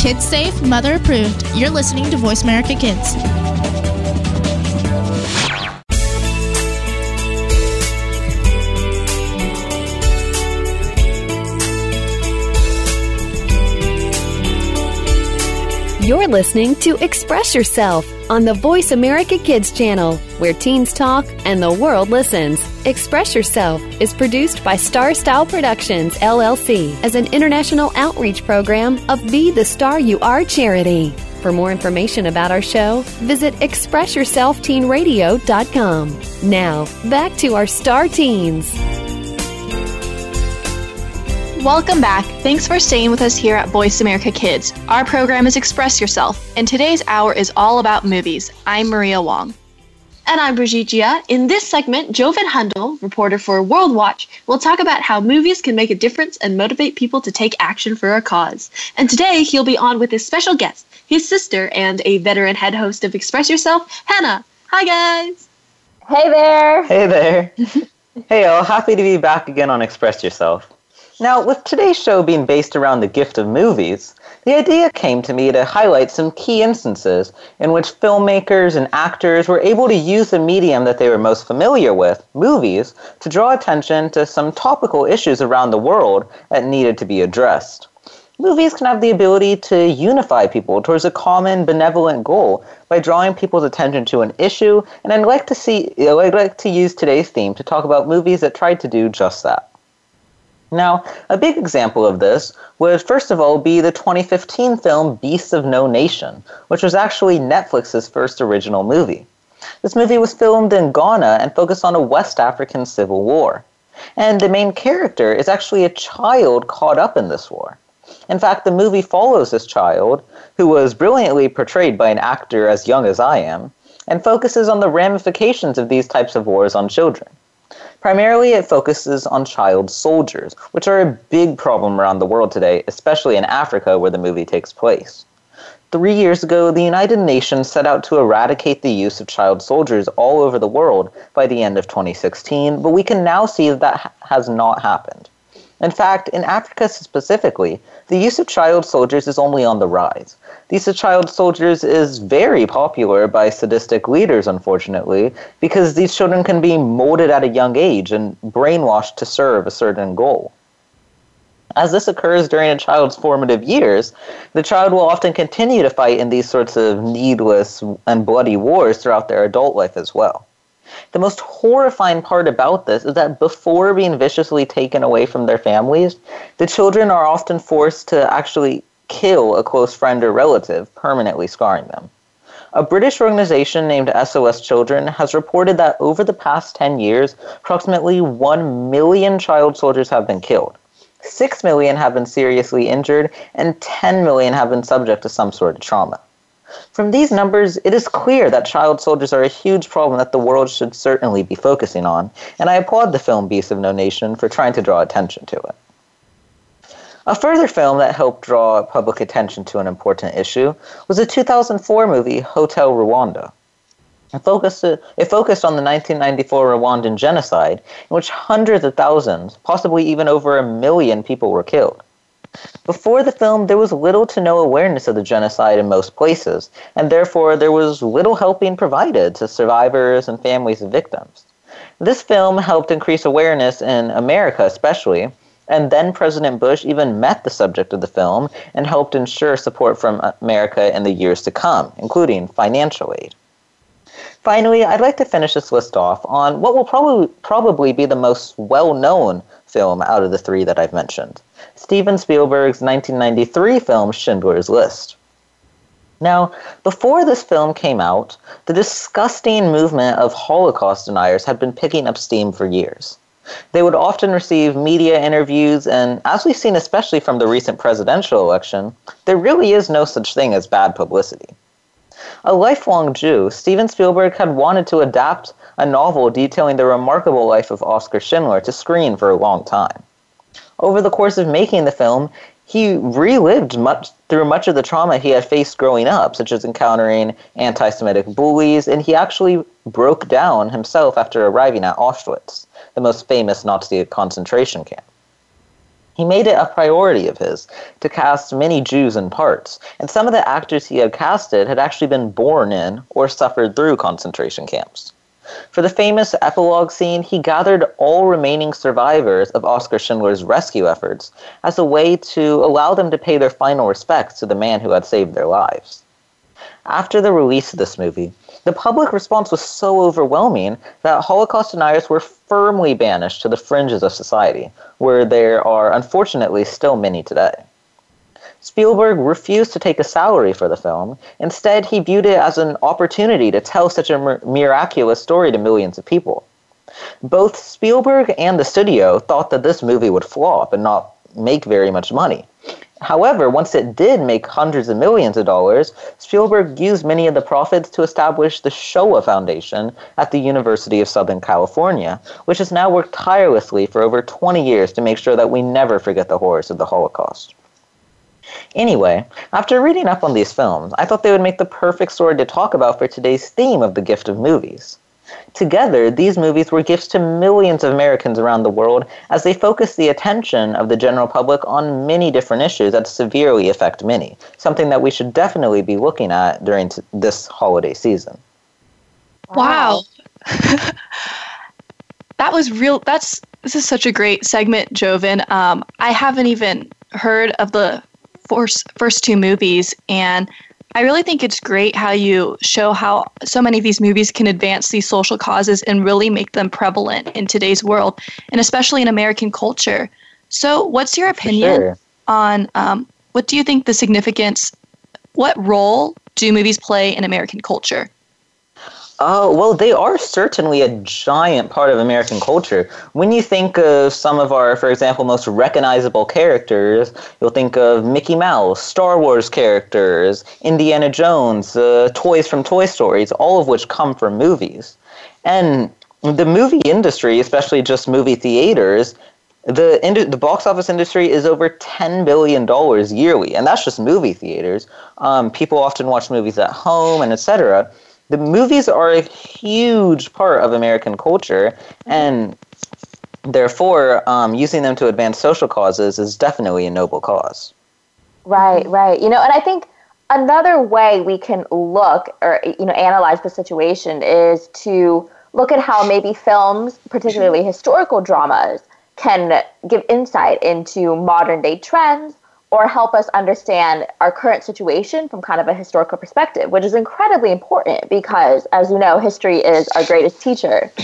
Kids safe, mother approved. You're listening to Voice America Kids. You're listening to Express Yourself on the Voice America Kids channel, where teens talk and the world listens. Express Yourself is produced by Star Style Productions, LLC, as an international outreach program of Be the Star You Are charity. For more information about our show, visit expressyourselfteenradio.com. Now, back to our star teens. Welcome back. Thanks for staying with us here at Voice America Kids. Our program is Express Yourself, and today's hour is all about movies. I'm Maria Wong. And I'm Brigitte Jia. In this segment, Joven Hundal, reporter for World Watch, will talk about how movies can make a difference and motivate people to take action for a cause. And today, he'll be on with his special guest, his sister, and a veteran head host of Express Yourself, Henna. Hi, guys. Hey there. Hey there. hey, all. Happy to be back again on Express Yourself. Now, with today's show being based around the gift of movies, the idea came to me to highlight some key instances in which filmmakers and actors were able to use the medium that they were most familiar with, movies, to draw attention to some topical issues around the world that needed to be addressed. Movies can have the ability to unify people towards a common benevolent goal by drawing people's attention to an issue, and I'd like to see I'd like to use today's theme to talk about movies that tried to do just that. Now, a big example of this would first of all be the 2015 film Beasts of No Nation, which was actually Netflix's first original movie. This movie was filmed in Ghana and focused on a West African civil war. And the main character is actually a child caught up in this war. In fact, the movie follows this child, who was brilliantly portrayed by an actor as young as I am, and focuses on the ramifications of these types of wars on children. Primarily, it focuses on child soldiers, which are a big problem around the world today, especially in Africa where the movie takes place. Three years ago, the United Nations set out to eradicate the use of child soldiers all over the world by the end of 2016, but we can now see that that has not happened. In fact, in Africa specifically, the use of child soldiers is only on the rise. The use of child soldiers is very popular by sadistic leaders, unfortunately, because these children can be molded at a young age and brainwashed to serve a certain goal. As this occurs during a child's formative years, the child will often continue to fight in these sorts of needless and bloody wars throughout their adult life as well. The most horrifying part about this is that before being viciously taken away from their families, the children are often forced to actually kill a close friend or relative, permanently scarring them. A British organization named SOS Children has reported that over the past 10 years, approximately 1 million child soldiers have been killed. 6 million have been seriously injured, and 10 million have been subject to some sort of trauma. From these numbers, it is clear that child soldiers are a huge problem that the world should certainly be focusing on, and I applaud the film Beasts of No Nation for trying to draw attention to it. A further film that helped draw public attention to an important issue was the 2004 movie Hotel Rwanda. It focused, it focused on the 1994 Rwandan genocide, in which hundreds of thousands, possibly even over a million people were killed. Before the film, there was little to no awareness of the genocide in most places, and therefore there was little help being provided to survivors and families of victims. This film helped increase awareness in America, especially, and then President Bush even met the subject of the film and helped ensure support from America in the years to come, including financial aid. Finally, I'd like to finish this list off on what will probably probably be the most well-known film out of the three that I've mentioned. Steven Spielberg's 1993 film Schindler's List. Now, before this film came out, the disgusting movement of Holocaust deniers had been picking up steam for years. They would often receive media interviews, and as we've seen especially from the recent presidential election, there really is no such thing as bad publicity. A lifelong Jew, Steven Spielberg had wanted to adapt a novel detailing the remarkable life of Oskar Schindler to screen for a long time over the course of making the film, he relived much through much of the trauma he had faced growing up, such as encountering anti-Semitic bullies, and he actually broke down himself after arriving at Auschwitz, the most famous Nazi concentration camp. He made it a priority of his to cast many Jews in parts, and some of the actors he had casted had actually been born in or suffered through concentration camps. For the famous epilogue scene, he gathered all remaining survivors of Oskar Schindler's rescue efforts as a way to allow them to pay their final respects to the man who had saved their lives. After the release of this movie, the public response was so overwhelming that Holocaust deniers were firmly banished to the fringes of society, where there are unfortunately still many today. Spielberg refused to take a salary for the film. Instead, he viewed it as an opportunity to tell such a mir- miraculous story to millions of people. Both Spielberg and the studio thought that this movie would flop and not make very much money. However, once it did make hundreds of millions of dollars, Spielberg used many of the profits to establish the Shoah Foundation at the University of Southern California, which has now worked tirelessly for over 20 years to make sure that we never forget the horrors of the Holocaust. Anyway, after reading up on these films, I thought they would make the perfect story to talk about for today's theme of the gift of movies. Together, these movies were gifts to millions of Americans around the world as they focused the attention of the general public on many different issues that severely affect many, something that we should definitely be looking at during t- this holiday season. Wow. that was real. That's this is such a great segment, Joven. Um, I haven't even heard of the first first two movies, and I really think it's great how you show how so many of these movies can advance these social causes and really make them prevalent in today's world, and especially in American culture. So, what's your opinion sure. on um, what do you think the significance? What role do movies play in American culture? Oh, well, they are certainly a giant part of American culture. When you think of some of our, for example, most recognizable characters, you'll think of Mickey Mouse, Star Wars characters, Indiana Jones, uh, toys from Toy Stories, all of which come from movies. And the movie industry, especially just movie theaters, the ind- the box office industry is over ten billion dollars yearly, and that's just movie theaters. Um, people often watch movies at home and etc the movies are a huge part of American culture, and therefore, um, using them to advance social causes is definitely a noble cause. Right, right. You know, and I think another way we can look or you know analyze the situation is to look at how maybe films, particularly historical dramas, can give insight into modern day trends or help us understand our current situation from kind of a historical perspective, which is incredibly important because, as you know, history is our greatest teacher.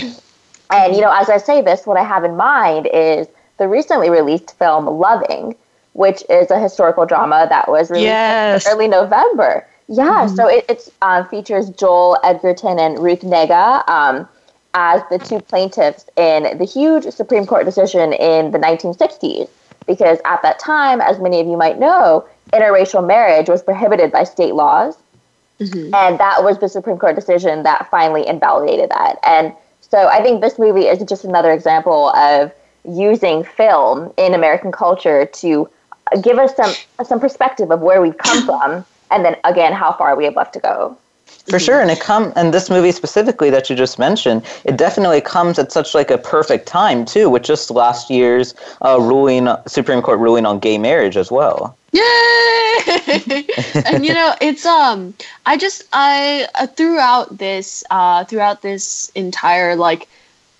And, you know, as I say this, what I have in mind is the recently released film Loving, which is a historical drama that was released yes. in early November. Yeah, mm-hmm. so it it's, um, features Joel Edgerton and Ruth Negga um, as the two plaintiffs in the huge Supreme Court decision in the 1960s because at that time, as many of you might know, interracial marriage was prohibited by state laws. Mm-hmm. And that was the Supreme Court decision that finally invalidated that. And so I think this movie is just another example of using film in American culture to give us some some perspective of where we've come from and then again how far we have left to go. For sure, and it come and this movie specifically that you just mentioned, it definitely comes at such like a perfect time too, with just last year's uh, ruling, Supreme Court ruling on gay marriage as well. Yay! and you know, it's um, I just I uh, throughout this uh throughout this entire like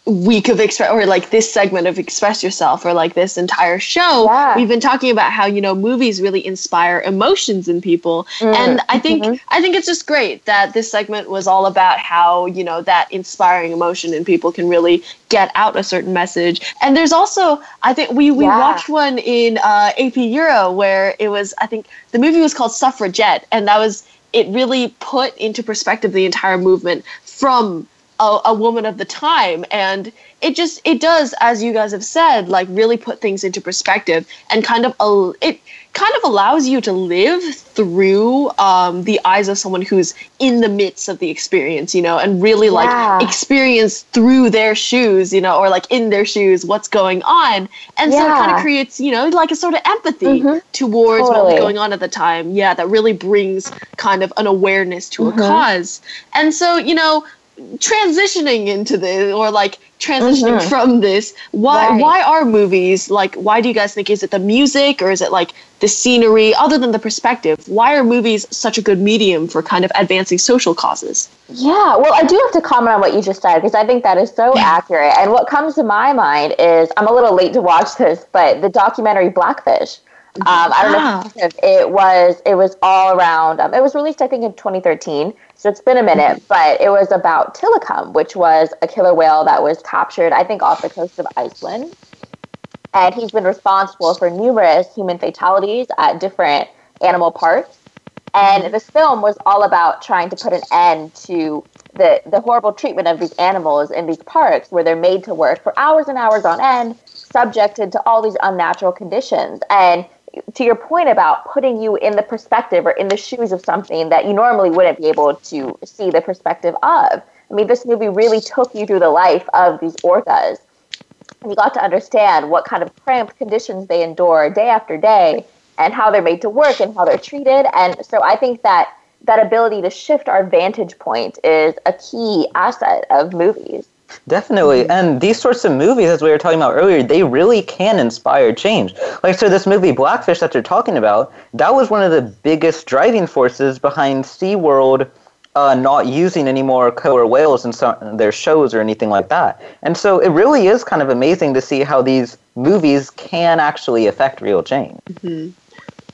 week of express or like this segment of express yourself or like this entire show yeah. we've been talking about how you know movies really inspire emotions in people mm. and i think mm-hmm. i think it's just great that this segment was all about how you know that inspiring emotion in people can really get out a certain message and there's also i think we we yeah. watched one in uh, ap euro where it was i think the movie was called suffragette and that was it really put into perspective the entire movement from a, a, woman of the time and it just it does as you guys have said like really put things into perspective and kind of a, it kind of allows you to live through um, the eyes of someone who's in the midst of the experience you know and really like yeah. experience through their shoes you know or like in their shoes what's going on and yeah. so it kind of creates you know like a sort of empathy mm-hmm. towards totally. what was going on at the time yeah that really brings kind of an awareness to mm-hmm. a cause and so you know transitioning into this or like transitioning mm-hmm. from this why right. why are movies like why do you guys think is it the music or is it like the scenery other than the perspective why are movies such a good medium for kind of advancing social causes yeah well i do have to comment on what you just said because i think that is so accurate and what comes to my mind is i'm a little late to watch this but the documentary blackfish um, I don't know if it was it was all around. Um, it was released, I think, in 2013. So it's been a minute, but it was about Tilikum, which was a killer whale that was captured, I think, off the coast of Iceland. And he's been responsible for numerous human fatalities at different animal parks. And this film was all about trying to put an end to the, the horrible treatment of these animals in these parks where they're made to work for hours and hours on end, subjected to all these unnatural conditions. And to your point about putting you in the perspective or in the shoes of something that you normally wouldn't be able to see the perspective of. I mean, this movie really took you through the life of these orcas. And you got to understand what kind of cramped conditions they endure day after day and how they're made to work and how they're treated. And so I think that that ability to shift our vantage point is a key asset of movies. Definitely. And these sorts of movies, as we were talking about earlier, they really can inspire change. Like, so this movie, Blackfish, that you're talking about, that was one of the biggest driving forces behind SeaWorld uh, not using any more killer whales in some, their shows or anything like that. And so it really is kind of amazing to see how these movies can actually affect real change. Mm-hmm.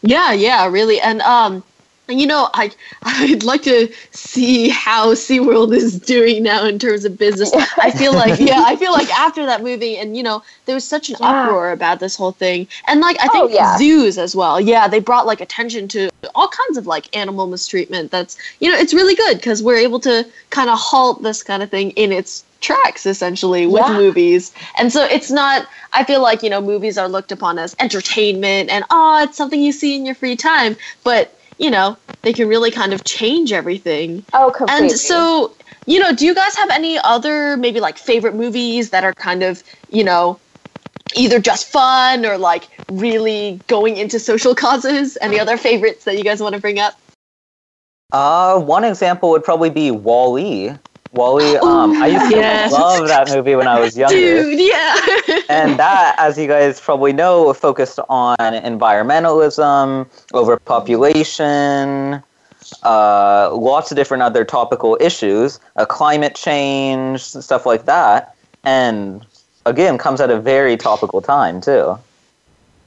Yeah, yeah, really. And um, you know, I I'd like to see how SeaWorld is doing now in terms of business. I feel like yeah, I feel like after that movie and you know, there was such an yeah. uproar about this whole thing. And like I oh, think oh, yeah. zoos as well. Yeah, they brought like attention to all kinds of like animal mistreatment. That's you know, it's really good cuz we're able to kind of halt this kind of thing in its tracks essentially with yeah. movies. And so it's not I feel like, you know, movies are looked upon as entertainment and oh, it's something you see in your free time, but you know, they can really kind of change everything. Oh, completely. And so, you know, do you guys have any other maybe like favorite movies that are kind of, you know, either just fun or like really going into social causes? Any other favorites that you guys want to bring up? Uh, one example would probably be WALL-E. WALL-E. Um, I used to yes. love that movie when I was younger. Dude, yeah. and that, as you guys probably know, focused on environmentalism, overpopulation, uh, lots of different other topical issues, uh, climate change, stuff like that. And again, comes at a very topical time too.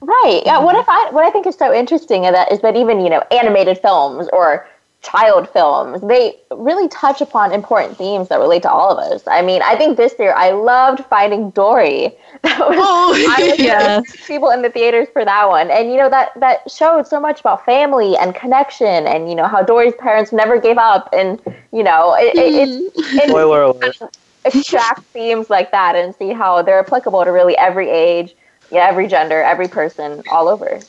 Right. Yeah. What if I? What I think is so interesting is that is that even you know animated films or child films, they really touch upon important themes that relate to all of us. I mean, I think this year I loved Finding Dory. That was, oh, I was yeah. people in the theaters for that one, and you know that that showed so much about family and connection, and you know how Dory's parents never gave up, and you know it, it, it, mm-hmm. it extract themes like that and see how they're applicable to really every age, yeah, every gender, every person, all over.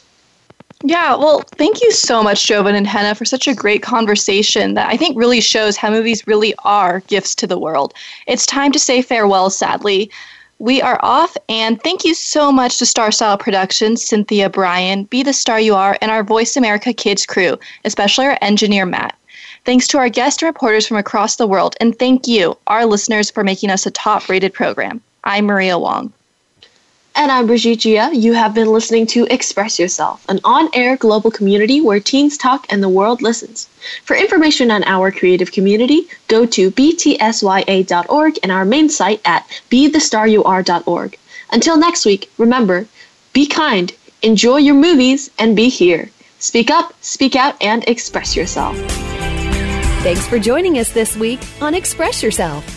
Yeah, well, thank you so much, Joven and Henna, for such a great conversation that I think really shows how movies really are gifts to the world. It's time to say farewell, sadly. We are off, and thank you so much to Star Style Productions, Cynthia Bryan, Be the Star You Are, and our Voice America Kids crew, especially our engineer, Matt. Thanks to our guest reporters from across the world, and thank you, our listeners, for making us a top rated program. I'm Maria Wong. And I'm Brigitte Jia. You have been listening to Express Yourself, an on air global community where teens talk and the world listens. For information on our creative community, go to btsya.org and our main site at bethestaryouare.org. Until next week, remember be kind, enjoy your movies, and be here. Speak up, speak out, and express yourself. Thanks for joining us this week on Express Yourself.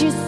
you would let yourself